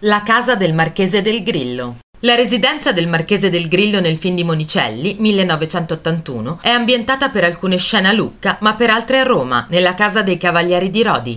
La casa del Marchese del Grillo. La residenza del Marchese del Grillo nel film di Monicelli, 1981, è ambientata per alcune scene a Lucca, ma per altre a Roma, nella casa dei Cavalieri di Rodi.